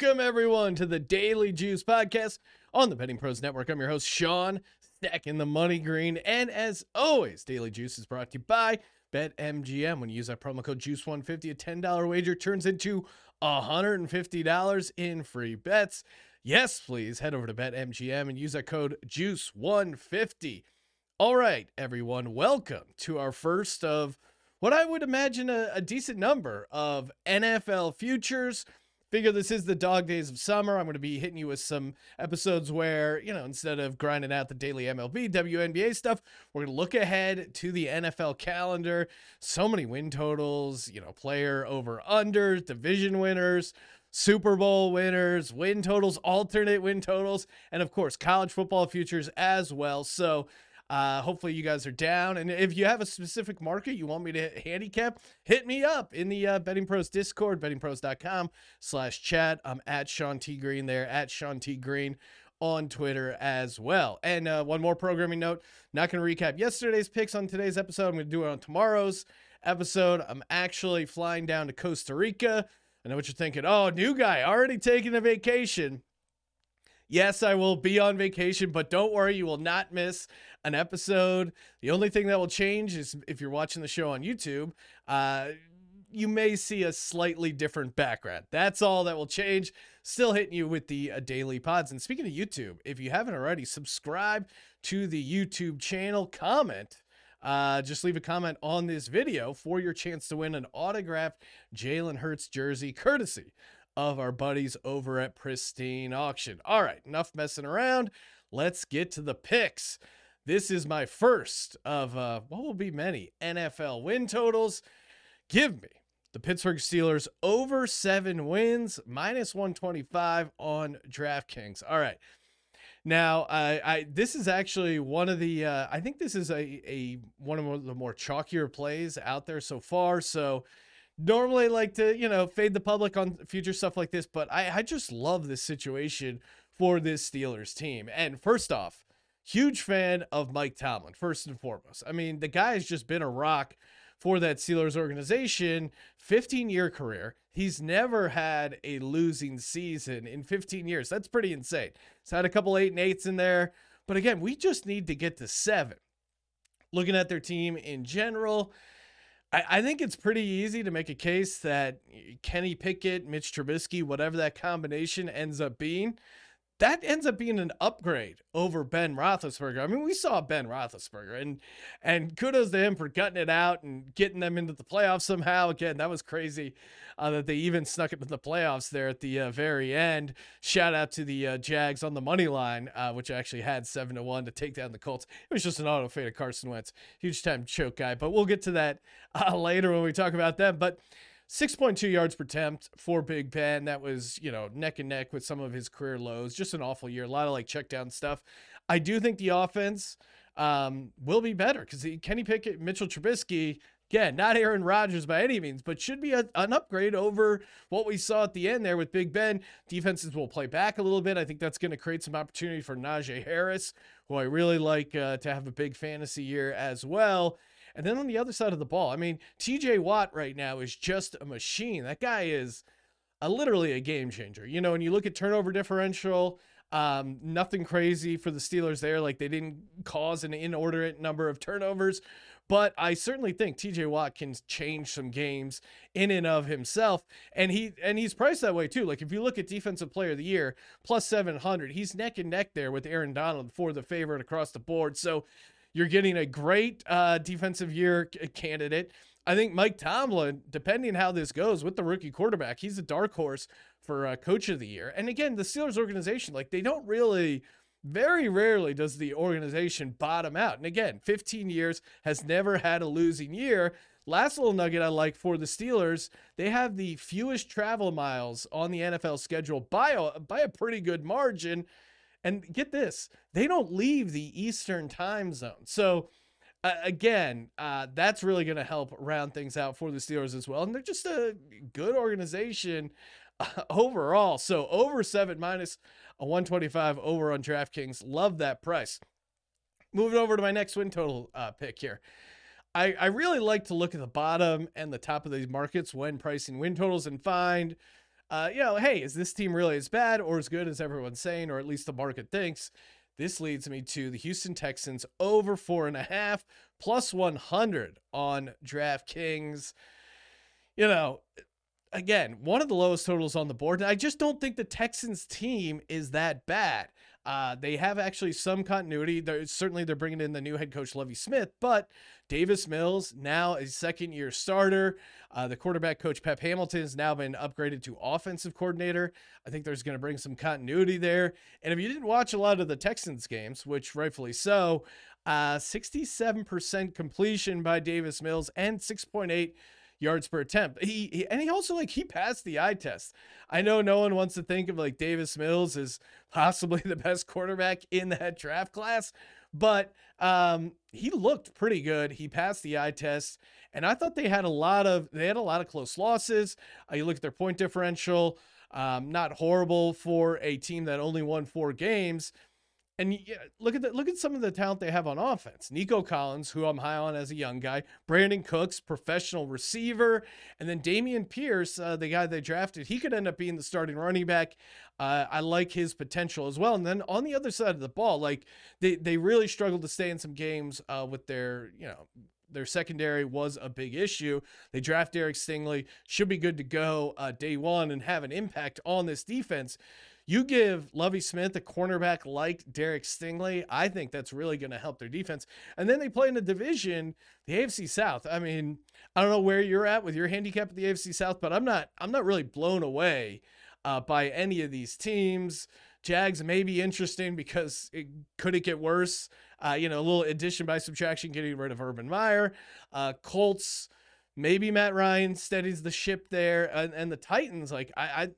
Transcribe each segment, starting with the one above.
Welcome, everyone, to the Daily Juice Podcast on the Betting Pros Network. I'm your host, Sean, stacking the money green. And as always, Daily Juice is brought to you by BetMGM. When you use that promo code Juice150, a $10 wager turns into $150 in free bets. Yes, please head over to BetMGM and use that code Juice150. All right, everyone, welcome to our first of what I would imagine a, a decent number of NFL futures figure this is the dog days of summer. I'm going to be hitting you with some episodes where, you know, instead of grinding out the daily MLB, WNBA stuff, we're going to look ahead to the NFL calendar. So many win totals, you know, player over unders, division winners. Super Bowl winners, win totals, alternate win totals, and of course, college football futures as well. So, uh, hopefully you guys are down. And if you have a specific market you want me to handicap, hit me up in the uh, Betting Pros Discord, bettingpros.com slash chat. I'm at Sean T. Green there, at Sean T. Green on Twitter as well. And uh, one more programming note, not going to recap yesterday's picks on today's episode. I'm going to do it on tomorrow's episode. I'm actually flying down to Costa Rica. I know what you're thinking. Oh, new guy already taking a vacation. Yes, I will be on vacation, but don't worry, you will not miss an episode. The only thing that will change is if you're watching the show on YouTube, uh, you may see a slightly different background. That's all that will change. Still hitting you with the uh, daily pods. And speaking of YouTube, if you haven't already, subscribe to the YouTube channel, comment. Uh, just leave a comment on this video for your chance to win an autographed Jalen Hurts jersey, courtesy of our buddies over at Pristine Auction. All right, enough messing around. Let's get to the picks. This is my first of uh, what will be many NFL win totals. Give me the Pittsburgh Steelers over seven wins, minus 125 on DraftKings. All right. Now, I, I this is actually one of the uh, I think this is a a one of the more chalkier plays out there so far. So normally like to you know fade the public on future stuff like this but i, I just love this situation for this steelers team and first off huge fan of mike tomlin first and foremost. I mean the guy has just been a rock for that steelers organization 15 year career. He's never had a losing season in 15 years. That's pretty insane. He's had a couple eight and eights in there but again we just need to get to seven. Looking at their team in general I, I think it's pretty easy to make a case that Kenny Pickett, Mitch Trubisky, whatever that combination ends up being, that ends up being an upgrade over Ben Roethlisberger. I mean, we saw Ben Roethlisberger, and and kudos to him for cutting it out and getting them into the playoffs somehow. Again, that was crazy uh, that they even snuck into the playoffs there at the uh, very end. Shout out to the uh, Jags on the money line, uh, which actually had seven to one to take down the Colts. It was just an auto fade of Carson Wentz, huge time choke guy. But we'll get to that uh, later when we talk about them. But 6.2 yards per attempt for Big Ben. That was, you know, neck and neck with some of his career lows. Just an awful year. A lot of like check down stuff. I do think the offense um, will be better because Kenny Pickett, Mitchell Trubisky, again, not Aaron Rodgers by any means, but should be a, an upgrade over what we saw at the end there with Big Ben. Defenses will play back a little bit. I think that's going to create some opportunity for Najee Harris, who I really like uh, to have a big fantasy year as well. And then on the other side of the ball, I mean, TJ Watt right now is just a machine. That guy is a, literally a game changer. You know, when you look at turnover differential, um, nothing crazy for the Steelers there. Like they didn't cause an inordinate number of turnovers, but I certainly think TJ Watt can change some games in and of himself. And he and he's priced that way too. Like if you look at defensive player of the year, plus 700, he's neck and neck there with Aaron Donald for the favorite across the board. So you're getting a great uh, defensive year candidate. I think Mike Tomlin, depending how this goes with the rookie quarterback, he's a dark horse for uh, coach of the year. And again, the Steelers organization, like they don't really, very rarely does the organization bottom out. And again, 15 years has never had a losing year. Last little nugget I like for the Steelers, they have the fewest travel miles on the NFL schedule by a, by a pretty good margin. And get this, they don't leave the Eastern time zone. So, uh, again, uh, that's really going to help round things out for the Steelers as well. And they're just a good organization uh, overall. So, over seven minus a 125 over on DraftKings. Love that price. Moving over to my next win total uh, pick here. I, I really like to look at the bottom and the top of these markets when pricing win totals and find uh, you know, hey, is this team really as bad or as good as everyone's saying, or at least the market thinks? This leads me to the Houston Texans over four and a half plus 100 on DraftKings. You know, again, one of the lowest totals on the board. I just don't think the Texans team is that bad. Uh, they have actually some continuity. They're, certainly, they're bringing in the new head coach Lovie Smith, but Davis Mills now a second year starter. Uh, the quarterback coach Pep Hamilton has now been upgraded to offensive coordinator. I think there's going to bring some continuity there. And if you didn't watch a lot of the Texans games, which rightfully so, uh, 67% completion by Davis Mills and 6.8 yards per attempt. He, he, and he also like he passed the eye test. I know no one wants to think of like Davis Mills as possibly the best quarterback in that draft class, but um, he looked pretty good. He passed the eye test, and I thought they had a lot of they had a lot of close losses. Uh, you look at their point differential, um, not horrible for a team that only won four games. And look at the, look at some of the talent they have on offense. Nico Collins, who I'm high on as a young guy, Brandin Cooks, professional receiver, and then Dameon Pierce, uh, the guy they drafted. He could end up being the starting running back. Uh, I like his potential as well. And then on the other side of the ball, like they they really struggled to stay in some games uh, with their you know their secondary was a big issue. They draft Derek Stingley, should be good to go uh, day one and have an impact on this defense. You give Lovie Smith a cornerback like Derek Stingley, I think that's really going to help their defense. And then they play in a division, the AFC South. I mean, I don't know where you're at with your handicap at the AFC South, but I'm not I'm not really blown away uh, by any of these teams. Jags may be interesting because it, could it get worse? Uh, you know, a little addition by subtraction, getting rid of Urban Meyer. Uh, Colts, maybe Matt Ryan steadies the ship there, and, and the Titans. Like I, I,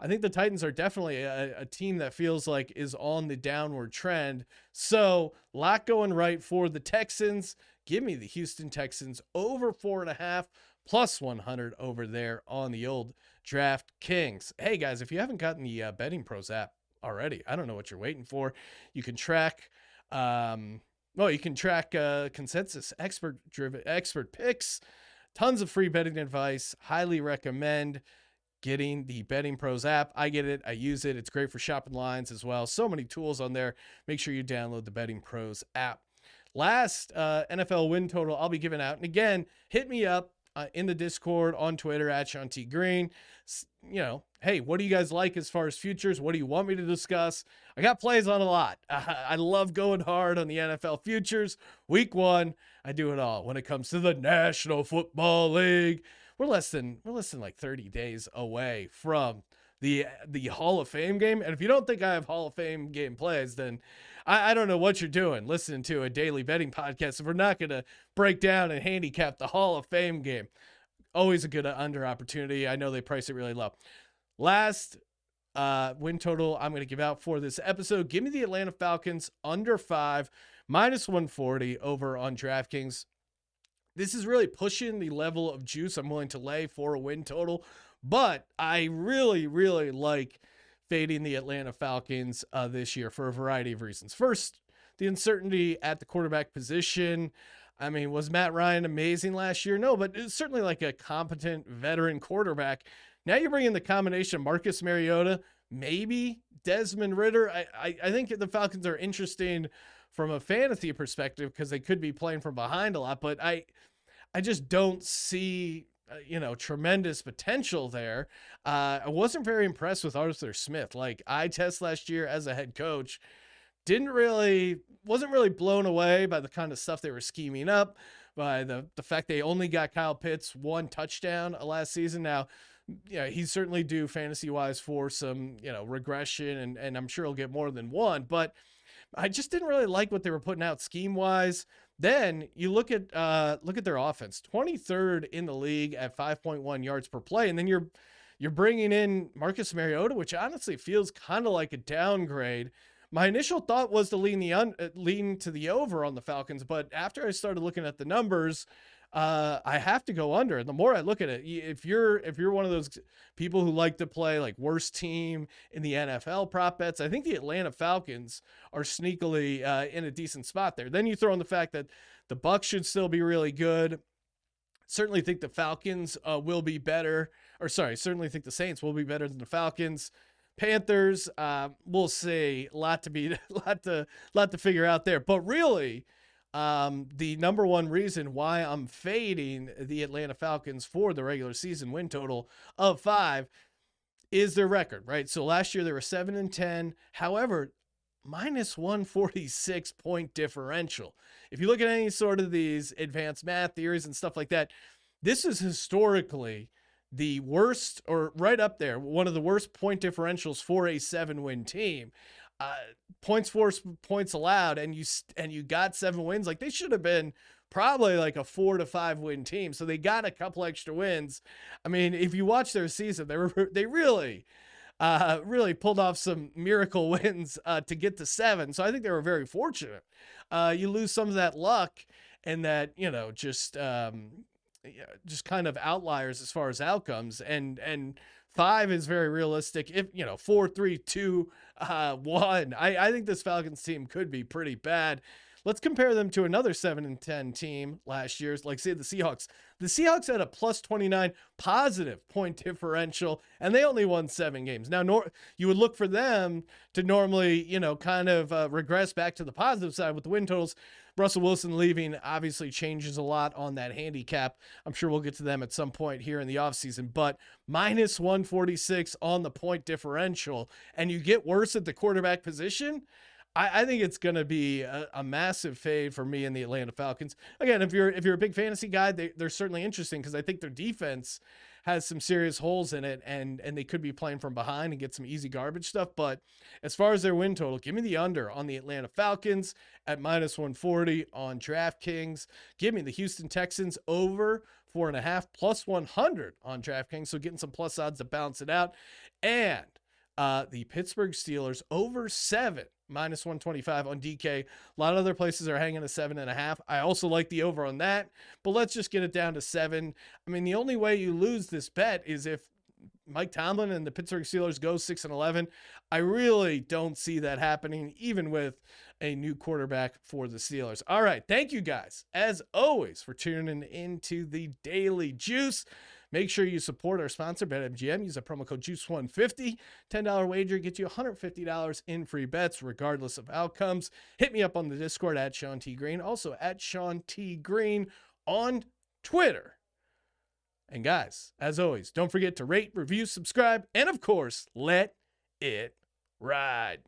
I think the Titans are definitely a, a, team that feels like is on the downward trend. So, lot going right for the Texans. Give me the Houston Texans over four and a half plus 100 over there on the old Draft Kings. Hey guys, if you haven't gotten the uh, Betting Pros app already, I don't know what you're waiting for. You can track. Um, well, you can track uh, consensus, expert driven, expert picks, tons of free betting advice. Highly recommend getting the Betting Pros app. I get it, I use it. It's great for shopping lines as well. So many tools on there. Make sure you download the Betting Pros app. Last uh, NFL win total I'll be giving out. And again, hit me up uh, in the Discord on Twitter at Sean T. Green. You know, hey, what do you guys like as far as futures? What do you want me to discuss? I got plays on a lot. I love going hard on the NFL futures. Week one, I do it all. When it comes to the National Football League, we're less than we're less than like 30 days away from the the Hall of Fame game. And if you don't think I have Hall of Fame game plays, then I, I don't know what you're doing listening to a daily betting podcast if we're not gonna break down and handicap the Hall of Fame game. Always a good under opportunity. I know they price it really low. Last uh, win total I'm going to give out for this episode. Give me the Atlanta Falcons under five, minus 140 over on DraftKings. This is really pushing the level of juice I'm willing to lay for a win total, but I really, really like fading the Atlanta Falcons uh, this year for a variety of reasons. First, the uncertainty at the quarterback position. I mean, was Matt Ryan amazing last year? No, but certainly like a competent veteran quarterback. Now you bring in the combination of Marcus Mariota, maybe Desmond Ridder. I, I, I think the Falcons are interesting from a fantasy perspective because they could be playing from behind a lot, but I I just don't see uh, you know tremendous potential there. Uh, I wasn't very impressed with Arthur Smith. Like I test last year as a head coach, didn't really wasn't really blown away by the kind of stuff they were scheming up, by the the fact they only got Kyle Pitts one touchdown last season. Now yeah, he's certainly due fantasy wise for some, you know, regression and, and I'm sure he'll get more than one, but I just didn't really like what they were putting out scheme wise. Then you look at uh, look at their offense, 23rd in the league at 5.1 yards per play, and then you're you're bringing in Marcus Mariota, which honestly feels kind of like a downgrade. My initial thought was to lean the un- uh, lean to the over on the Falcons, but after I started looking at the numbers, uh, I have to go under. And the more I look at it, if you're if you're one of those people who like to play like worst team in the NFL prop bets, I think the Atlanta Falcons are sneakily uh, in a decent spot there. Then you throw in the fact that the Bucs should still be really good. Certainly think the Falcons uh, will be better or sorry, certainly think the Saints will be better than the Falcons. Panthers, uh, we'll see. A lot to be, lot to, lot to figure out there. But really, um, the number one reason why I'm fading the Atlanta Falcons for the regular season win total of five is their record, right? So last year they were seven and ten. However, minus 146 point differential. If you look at any sort of these advanced math theories and stuff like that, this is historically the worst or right up there, one of the worst point differentials for a seven win team. Uh, points force, points allowed, and you and you got seven wins. Like they should have been probably like a four to five win team. So they got a couple extra wins. I mean, if you watch their season, they were they really uh, really pulled off some miracle wins uh, to get to seven. So I think they were very fortunate. Uh, you lose some of that luck and that you know just um, just kind of outliers as far as outcomes and and five is very realistic. If you know four three two uh one i i think this falcons team could be pretty bad Let's compare them to another 7 and 10 team last year's, like say the Seahawks. The Seahawks had a plus 29 positive point differential and they only won 7 games. Now nor- you would look for them to normally, you know, kind of uh, regress back to the positive side with the win totals. Russell Wilson leaving obviously changes a lot on that handicap. I'm sure we'll get to them at some point here in the offseason, but minus 146 on the point differential and you get worse at the quarterback position. I, I think it's going to be a, a, massive fade for me in the Atlanta Falcons. Again, if you're if you're a big fantasy guy, they, they're certainly interesting because I think their defense has some serious holes in it, and and they could be playing from behind and get some easy garbage stuff. But as far as their win total, give me the under on the Atlanta Falcons at minus 140 on DraftKings. Give me the Houston Texans over four and a half plus 100 on DraftKings. So getting some plus odds to balance it out, and uh, the Pittsburgh Steelers over seven minus 125 on DK. A lot of other places are hanging a seven and a half. I also like the over on that, but let's just get it down to seven. I mean, the only way you lose this bet is if Mike Tomlin and the Pittsburgh Steelers go 6 and 11. I really don't see that happening, even with a new quarterback for the Steelers. All right. Thank you guys, as always, for tuning into the Daily Juice. Make sure you support our sponsor, BetMGM. Use a promo code JUICE150. $10 wager gets you $150 in free bets, regardless of outcomes. Hit me up on the Discord at Sean T. Green, also at Sean T. Green on Twitter. And guys, as always, don't forget to rate, review, subscribe, and of course, let it ride.